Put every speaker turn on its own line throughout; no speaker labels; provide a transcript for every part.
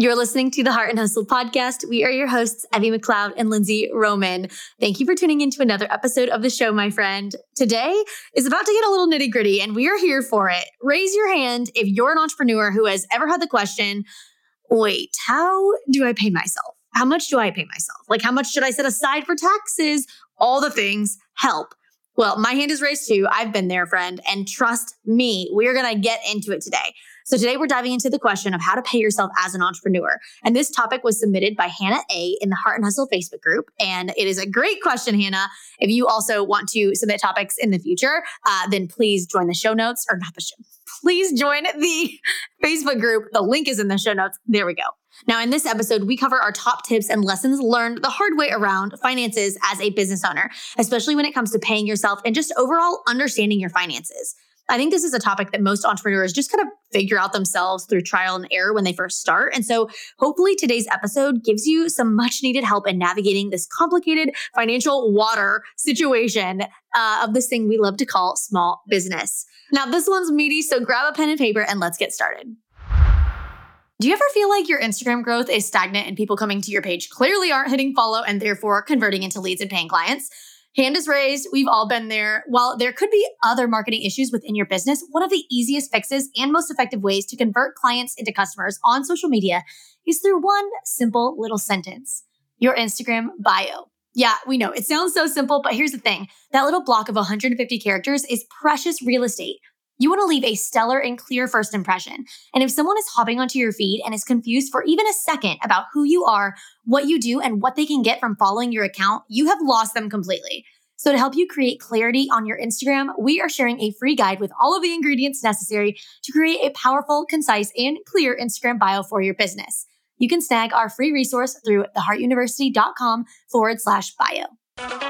You're listening to the Heart and Hustle podcast. We are your hosts, Evie McLeod and Lindsey Roman. Thank you for tuning into another episode of the show, my friend. Today is about to get a little nitty gritty, and we are here for it. Raise your hand if you're an entrepreneur who has ever had the question wait, how do I pay myself? How much do I pay myself? Like, how much should I set aside for taxes? All the things help. Well, my hand is raised too. I've been there, friend. And trust me, we're going to get into it today. So today we're diving into the question of how to pay yourself as an entrepreneur. And this topic was submitted by Hannah A in the Heart and Hustle Facebook group. And it is a great question, Hannah. If you also want to submit topics in the future, uh, then please join the show notes or not the show. Please join the Facebook group. The link is in the show notes. There we go. Now, in this episode, we cover our top tips and lessons learned the hard way around finances as a business owner, especially when it comes to paying yourself and just overall understanding your finances. I think this is a topic that most entrepreneurs just kind of figure out themselves through trial and error when they first start. And so hopefully today's episode gives you some much needed help in navigating this complicated financial water situation uh, of this thing we love to call small business. Now, this one's meaty, so grab a pen and paper and let's get started. Do you ever feel like your Instagram growth is stagnant and people coming to your page clearly aren't hitting follow and therefore converting into leads and paying clients? Hand is raised. We've all been there. While there could be other marketing issues within your business, one of the easiest fixes and most effective ways to convert clients into customers on social media is through one simple little sentence your Instagram bio. Yeah, we know it sounds so simple, but here's the thing that little block of 150 characters is precious real estate you want to leave a stellar and clear first impression. And if someone is hopping onto your feed and is confused for even a second about who you are, what you do, and what they can get from following your account, you have lost them completely. So, to help you create clarity on your Instagram, we are sharing a free guide with all of the ingredients necessary to create a powerful, concise, and clear Instagram bio for your business. You can snag our free resource through theheartuniversity.com forward slash bio.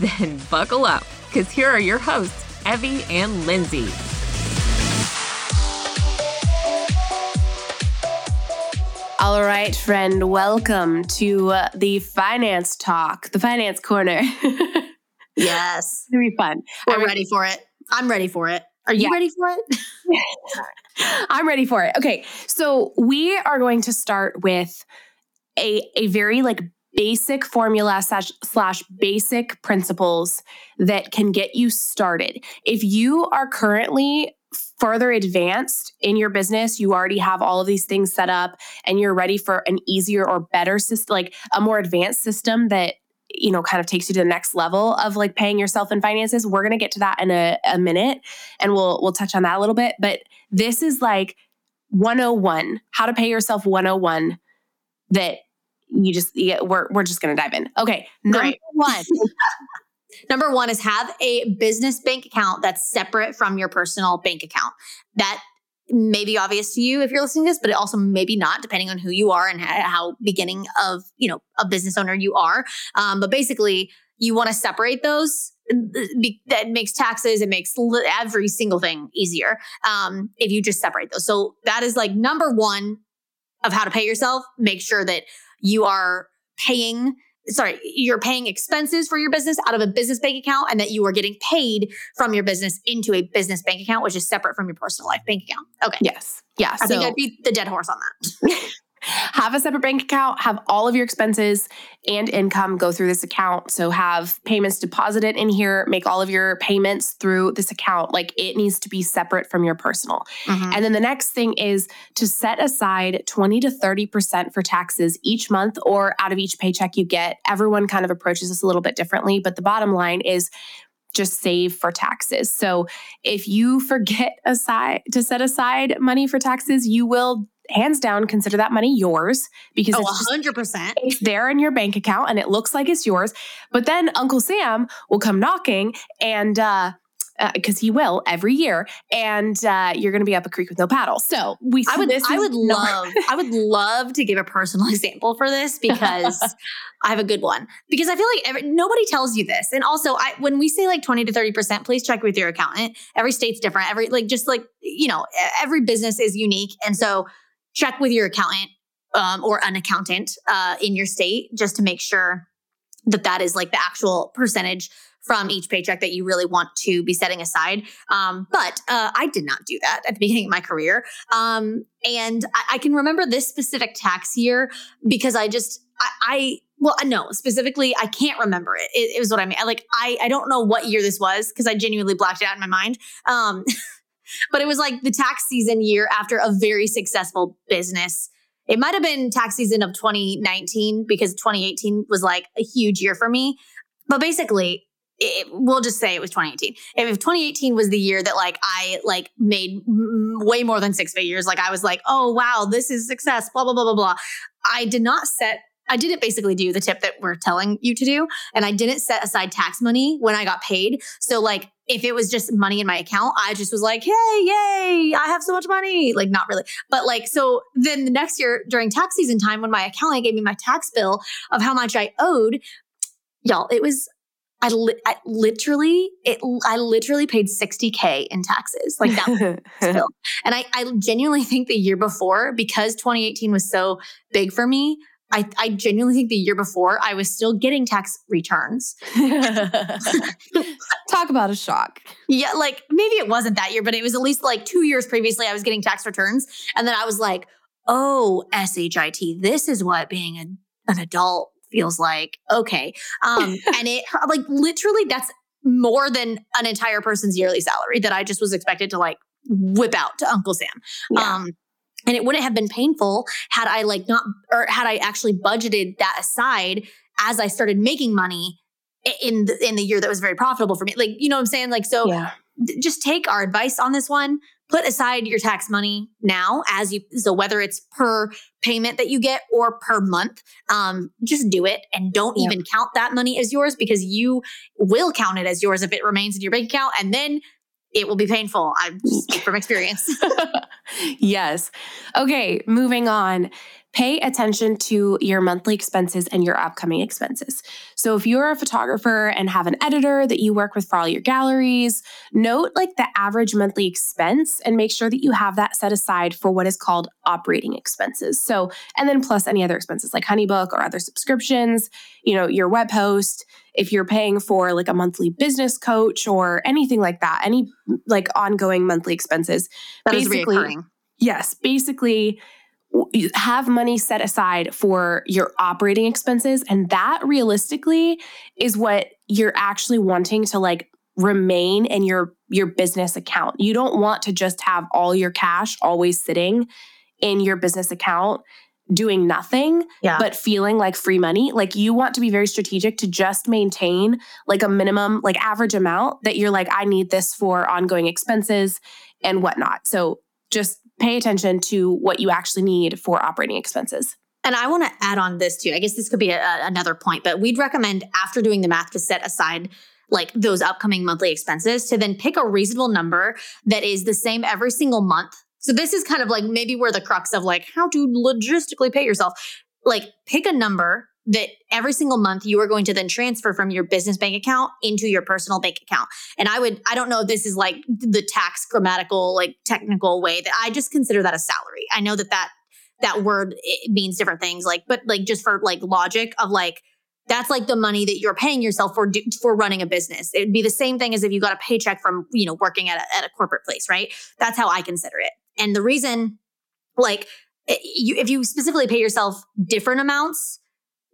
Then buckle up, because here are your hosts, Evie and Lindsey.
All right, friend, welcome to uh, the finance talk, the finance corner.
yes.
It's gonna be fun.
We're I'm ready for it. I'm ready for it. Are you yeah. ready for it?
I'm ready for it. Okay. So we are going to start with a, a very like basic formula slash, slash basic principles that can get you started. If you are currently further advanced in your business, you already have all of these things set up and you're ready for an easier or better system, like a more advanced system that you know kind of takes you to the next level of like paying yourself in finances we're going to get to that in a, a minute and we'll we'll touch on that a little bit but this is like 101 how to pay yourself 101 that you just yeah, we're we're just gonna dive in. Okay, number Great. one.
number one is have a business bank account that's separate from your personal bank account. That may be obvious to you if you're listening to this, but it also maybe not, depending on who you are and how beginning of you know a business owner you are. Um, but basically, you want to separate those. That makes taxes, it makes every single thing easier um, if you just separate those. So that is like number one of how to pay yourself. Make sure that you are paying sorry, you're paying expenses for your business out of a business bank account and that you are getting paid from your business into a business bank account, which is separate from your personal life bank account. Okay.
Yes. Yeah.
I so, think I'd beat the dead horse on that.
have a separate bank account, have all of your expenses and income go through this account. So have payments deposited in here, make all of your payments through this account. Like it needs to be separate from your personal. Mm-hmm. And then the next thing is to set aside 20 to 30% for taxes each month or out of each paycheck you get. Everyone kind of approaches this a little bit differently, but the bottom line is just save for taxes. So if you forget aside to set aside money for taxes, you will hands down consider that money yours because
oh, it's 100%.
it's there in your bank account and it looks like it's yours. But then Uncle Sam will come knocking and uh, because uh, he will every year, and uh, you're going to be up a creek with no paddle. So we.
I would. I would love. I would love to give a personal example for this because I have a good one. Because I feel like every, nobody tells you this, and also, I when we say like twenty to thirty percent, please check with your accountant. Every state's different. Every like just like you know, every business is unique, and so check with your accountant um, or an accountant uh, in your state just to make sure that that is like the actual percentage from each paycheck that you really want to be setting aside. Um, but uh, I did not do that at the beginning of my career. Um, and I, I, can remember this specific tax year because I just, I, I well, no, specifically, I can't remember it. It, it was what I mean. I, Like, I, I don't know what year this was because I genuinely blacked it out in my mind. Um, but it was like the tax season year after a very successful business it might have been tax season of 2019 because 2018 was like a huge year for me. But basically, it, we'll just say it was 2018. If 2018 was the year that like I like made way more than six figures, like I was like, oh wow, this is success, blah blah blah blah blah. I did not set I didn't basically do the tip that we're telling you to do. And I didn't set aside tax money when I got paid. So, like, if it was just money in my account, I just was like, hey, yay, I have so much money. Like, not really. But, like, so then the next year during tax season time, when my accountant gave me my tax bill of how much I owed, y'all, it was I, li- I, literally it I literally paid 60k in taxes like that still. and I, I genuinely think the year before because 2018 was so big for me I, I genuinely think the year before I was still getting tax returns.
Talk about a shock.
Yeah, like maybe it wasn't that year, but it was at least like two years previously I was getting tax returns. And then I was like, oh, SHIT, this is what being a, an adult feels like. Okay. Um, and it like literally that's more than an entire person's yearly salary that I just was expected to like whip out to Uncle Sam. Yeah. Um, and it wouldn't have been painful had I like not or had I actually budgeted that aside as I started making money in the in the year that was very profitable for me. Like, you know what I'm saying? Like, so yeah. just take our advice on this one. Put aside your tax money now as you so whether it's per payment that you get or per month, um, just do it and don't yep. even count that money as yours because you will count it as yours if it remains in your bank account. And then it will be painful. I'm from experience.
yes. Okay, moving on. Pay attention to your monthly expenses and your upcoming expenses. So, if you're a photographer and have an editor that you work with for all your galleries, note like the average monthly expense and make sure that you have that set aside for what is called operating expenses. So, and then plus any other expenses like Honeybook or other subscriptions, you know, your web host, if you're paying for like a monthly business coach or anything like that, any like ongoing monthly expenses.
That basically.
Yes, basically have money set aside for your operating expenses and that realistically is what you're actually wanting to like remain in your your business account. You don't want to just have all your cash always sitting in your business account doing nothing yeah. but feeling like free money like you want to be very strategic to just maintain like a minimum like average amount that you're like i need this for ongoing expenses and whatnot so just pay attention to what you actually need for operating expenses
and I want to add on this too. I guess this could be a, another point, but we'd recommend after doing the math to set aside like those upcoming monthly expenses to then pick a reasonable number that is the same every single month so this is kind of like maybe where the crux of like how to logistically pay yourself. Like pick a number that every single month you are going to then transfer from your business bank account into your personal bank account. And I would, I don't know if this is like the tax grammatical, like technical way that I just consider that a salary. I know that that, that word means different things like, but like just for like logic of like, that's like the money that you're paying yourself for for running a business. It'd be the same thing as if you got a paycheck from, you know, working at a, at a corporate place, right? That's how I consider it. And the reason, like, you, if you specifically pay yourself different amounts,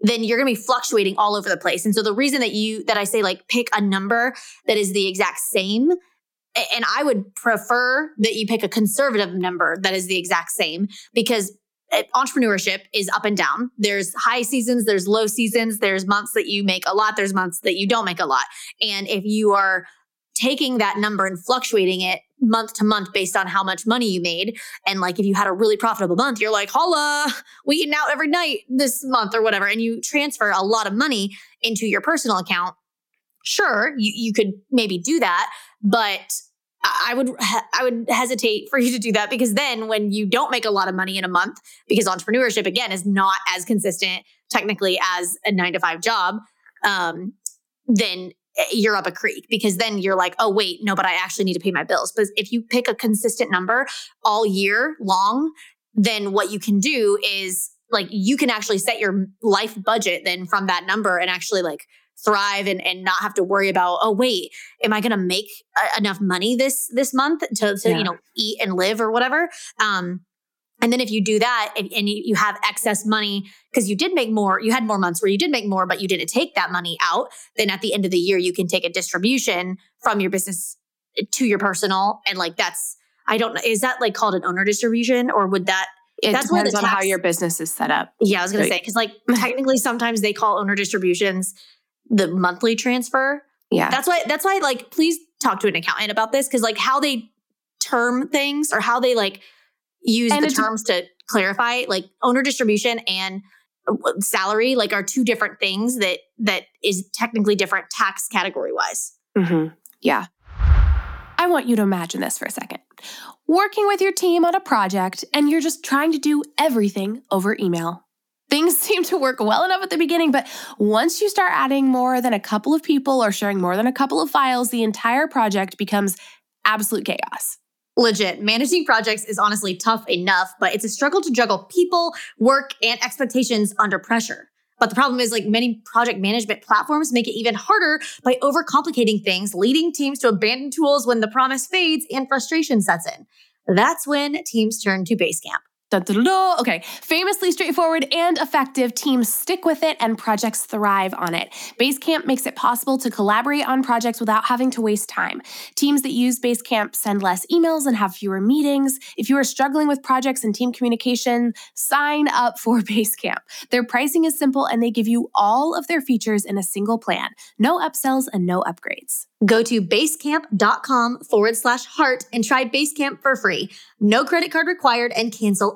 then you're going to be fluctuating all over the place. And so the reason that you, that I say like pick a number that is the exact same, and I would prefer that you pick a conservative number that is the exact same because eh, entrepreneurship is up and down. There's high seasons, there's low seasons, there's months that you make a lot, there's months that you don't make a lot. And if you are taking that number and fluctuating it month to month based on how much money you made. And like if you had a really profitable month, you're like, holla, we eating out every night this month or whatever. And you transfer a lot of money into your personal account. sure, you, you could maybe do that, but I would I would hesitate for you to do that because then when you don't make a lot of money in a month because entrepreneurship again is not as consistent technically as a 9 to 5 job um, then you're up a creek because then you're like oh wait no but I actually need to pay my bills but if you pick a consistent number all year long then what you can do is like you can actually set your life budget then from that number and actually like thrive and, and not have to worry about oh wait am i going to make a- enough money this this month to, to yeah. you know eat and live or whatever um and then if you do that and, and you, have excess money because you did make more you had more months where you did make more but you didn't take that money out then at the end of the year you can take a distribution from your business eh, to your personal and like that's i don't know is that like called an owner distribution or would that
it that's depends on tax, how your business is set up.
Yeah, I was gonna say because like technically sometimes they call owner distributions the monthly transfer.
Yeah.
That's why that's why like please talk to an accountant about this cuz like how they term things or how they like use and the terms to clarify like owner distribution and uh, salary like are two different things that that is technically different tax category wise.
hmm Yeah. I want you to imagine this for a second. Working with your team on a project and you're just trying to do everything over email. Things seem to work well enough at the beginning, but once you start adding more than a couple of people or sharing more than a couple of files, the entire project becomes absolute chaos.
Legit. Managing projects is honestly tough enough, but it's a struggle to juggle people, work, and expectations under pressure. But the problem is, like many project management platforms make it even harder by overcomplicating things, leading teams to abandon tools when the promise fades and frustration sets in. That's when teams turn to Basecamp.
Da, da, da, okay, famously straightforward and effective. Teams stick with it and projects thrive on it. Basecamp makes it possible to collaborate on projects without having to waste time. Teams that use Basecamp send less emails and have fewer meetings. If you are struggling with projects and team communication, sign up for Basecamp. Their pricing is simple and they give you all of their features in a single plan. No upsells and no upgrades.
Go to basecamp.com forward slash heart and try Basecamp for free. No credit card required and cancel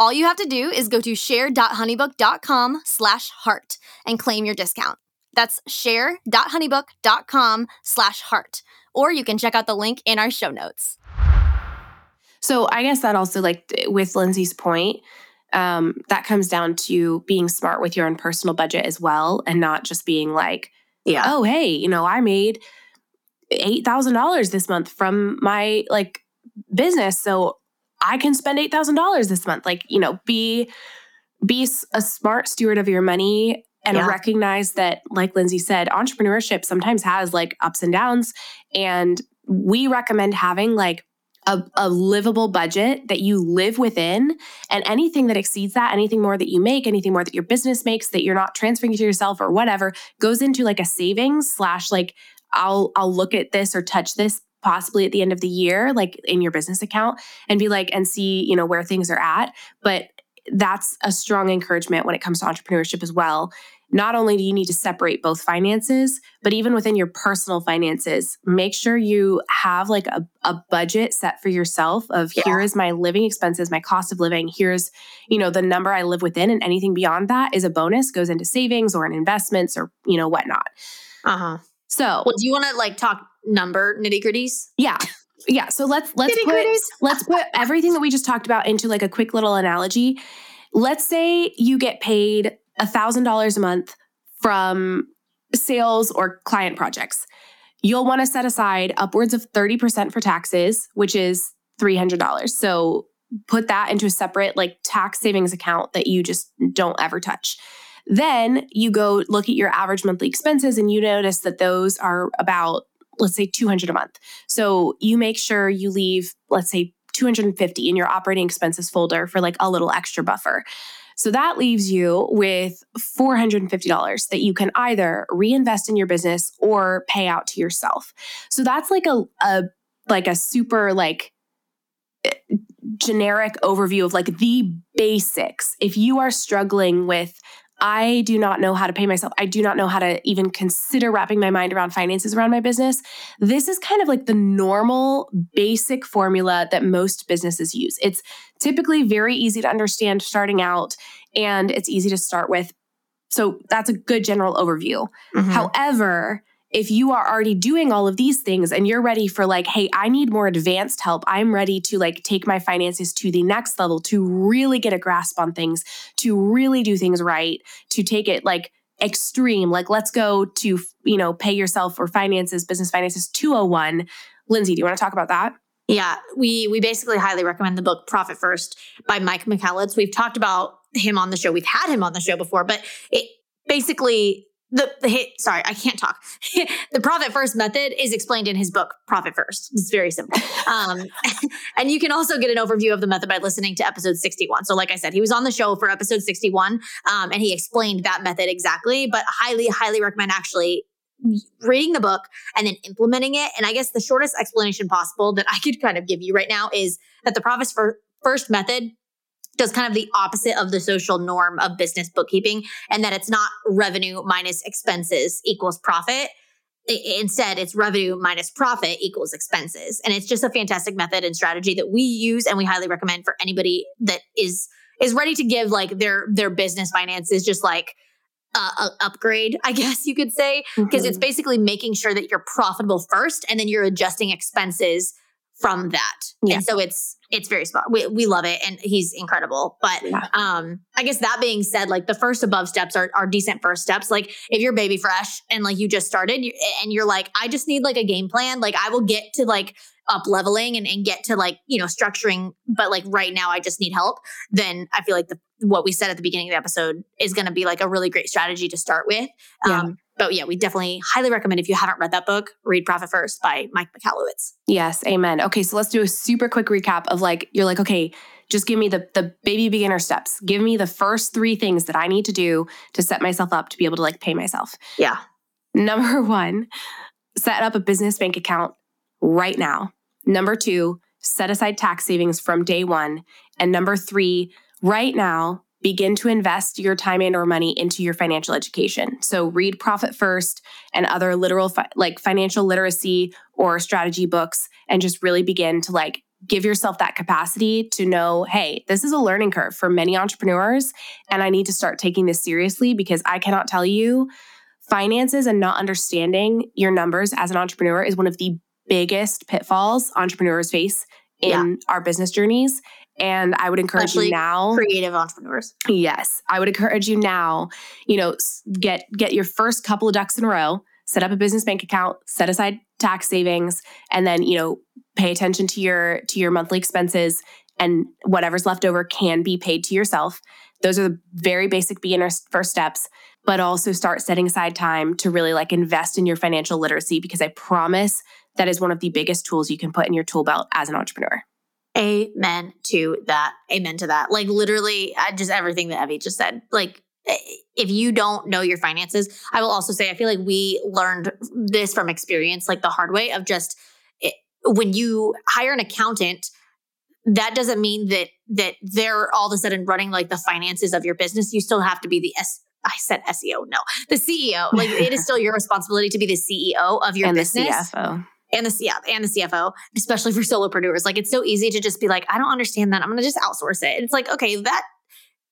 All you have to do is go to share.honeybook.com slash heart and claim your discount. That's share.honeybook.com slash heart. Or you can check out the link in our show notes.
So I guess that also, like with Lindsey's point, um, that comes down to being smart with your own personal budget as well, and not just being like, yeah, oh hey, you know, I made eight thousand dollars this month from my like business, so I can spend $8,000 this month. Like, you know, be be a smart steward of your money and yeah. recognize that like Lindsey said, entrepreneurship sometimes has like ups and downs and we recommend having like a, a, livable budget that you live within and anything that exceeds that anything more that you make anything more that your business makes that you're not transferring to yourself or whatever goes into like a savings slash like i'll i'll look at this or touch this possibly at the end of the year, like in your business account, and be like, and see, you know, where things are at. But that's a strong encouragement when it comes to entrepreneurship as well. not only do you need to separate both finances, but even within your personal finances, make sure you have like a, a budget set for yourself of yeah. here is my living expenses, my cost of living. Here's, you know, the number I live within and anything beyond that is a bonus, goes into savings or in investments or, you know, whatnot.
Uh-huh.
So
well, do you want to like talk number nitty gritties?
Yeah. Yeah. So let's let's put let's put everything that we just talked about into like a quick little analogy. Let's say you get paid a $1,000 a month from sales or client projects. You'll want to set aside upwards of 30% for taxes, which is $300. So put that into a separate like tax savings account that you just don't ever touch. Then you go look at your average monthly expenses and you notice that those are about let's say 200 a month. So you make sure you leave let's say 250 in your operating expenses folder for like a little extra buffer. So that leaves you with $450 that you can either reinvest in your business or pay out to yourself. So that's like a, a like a super like eh, generic overview of like the basics. If you are struggling with I do not know how to pay myself. I do not know how to even consider wrapping my mind around finances around my business. This is kind of like the normal basic formula that most businesses use. It's typically very easy to understand starting out and it's easy to start with. So that's a good general overview. Mm-hmm. However, if you are already doing all of these things and you're ready for like hey i need more advanced help. I'm ready to like take my finances to the next level to really get a grasp on things to really do things right to take it like extreme. Like let's go to you know pay yourself or finances business finances 201 lindsey do you want to talk about that?
Yeah we we basically highly recommend the book profit first by mike michalowicz we've talked about him on the show. We've had him on the show before but it basically the, the sorry, I can't talk. the profit first method is explained in his book, Profit First. It's very simple. Um, and you can also get an overview of the method by listening to episode 61. So, like I said, he was on the show for episode 61 um, and he explained that method exactly, but highly, highly recommend actually reading the book and then implementing it. And I guess the shortest explanation possible that I could kind of give you right now is that the profit first method does kind of the opposite of the social norm of business bookkeeping and that it's not revenue minus expenses equals profit. Instead, it's revenue minus profit equals expenses. And it's just a fantastic method and strategy that we use and we highly recommend for anybody that is is ready to give like their their business finances just like uh, upgrade, I guess you could say, because mm-hmm. it's basically making sure that you're profitable first and then you're adjusting expenses from that. Yeah. And so it's it's very smart. We we love it and he's incredible. But yeah. um I guess that being said, like the first above steps are are decent first steps. Like if you're baby fresh and like you just started and you're like I just need like a game plan, like I will get to like up leveling and, and get to like, you know, structuring, but like right now I just need help, then I feel like the what we said at the beginning of the episode is going to be like a really great strategy to start with. Yeah. Um, but yeah, we definitely highly recommend if you haven't read that book, read Profit First by Mike Michalowicz.
Yes, amen. Okay, so let's do a super quick recap of like you're like, okay, just give me the the baby beginner steps. Give me the first 3 things that I need to do to set myself up to be able to like pay myself.
Yeah.
Number 1, set up a business bank account right now. Number 2, set aside tax savings from day 1, and number 3, right now begin to invest your time and or money into your financial education. So read Profit First and other literal fi- like financial literacy or strategy books and just really begin to like give yourself that capacity to know, hey, this is a learning curve for many entrepreneurs and I need to start taking this seriously because I cannot tell you finances and not understanding your numbers as an entrepreneur is one of the biggest pitfalls entrepreneurs face in yeah. our business journeys and I would encourage
Especially
you now
creative entrepreneurs.
Yes. I would encourage you now, you know, get get your first couple of ducks in a row, set up a business bank account, set aside tax savings, and then, you know, pay attention to your to your monthly expenses and whatever's left over can be paid to yourself. Those are the very basic beginner first steps, but also start setting aside time to really like invest in your financial literacy because I promise that is one of the biggest tools you can put in your tool belt as an entrepreneur.
Amen to that. Amen to that. Like literally, just everything that Evie just said. Like, if you don't know your finances, I will also say, I feel like we learned this from experience, like the hard way of just it, when you hire an accountant, that doesn't mean that that they're all of a sudden running like the finances of your business. You still have to be the S I said SEO. No, the CEO. Like it is still your responsibility to be the CEO of your
and
business.
The CFO.
And the yeah, and the CFO, especially for solopreneurs. Like it's so easy to just be like, I don't understand that. I'm gonna just outsource it. It's like, okay, that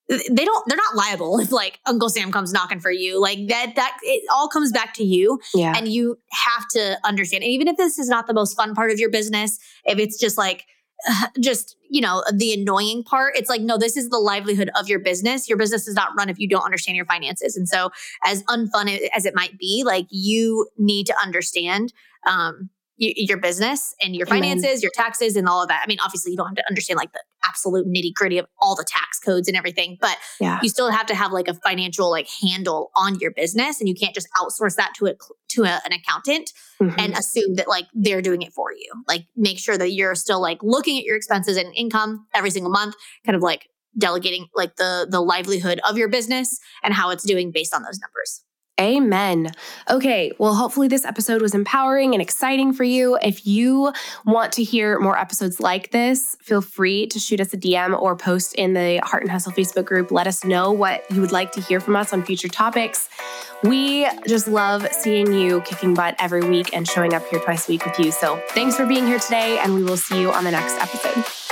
they don't they're not liable if like uncle sam comes knocking for you like that that it all comes back to you
yeah.
and you have to understand and even if this is not the most fun part of your business if it's just like just you know the annoying part it's like no this is the livelihood of your business your business is not run if you don't understand your finances and so as unfun as it might be like you need to understand um your business and your finances, Amen. your taxes, and all of that. I mean, obviously, you don't have to understand like the absolute nitty gritty of all the tax codes and everything, but yeah. you still have to have like a financial like handle on your business, and you can't just outsource that to a to a, an accountant mm-hmm. and assume that like they're doing it for you. Like, make sure that you're still like looking at your expenses and income every single month, kind of like delegating like the the livelihood of your business and how it's doing based on those numbers.
Amen. Okay, well, hopefully this episode was empowering and exciting for you. If you want to hear more episodes like this, feel free to shoot us a DM or post in the Heart and Hustle Facebook group. Let us know what you would like to hear from us on future topics. We just love seeing you kicking butt every week and showing up here twice a week with you. So thanks for being here today, and we will see you on the next episode.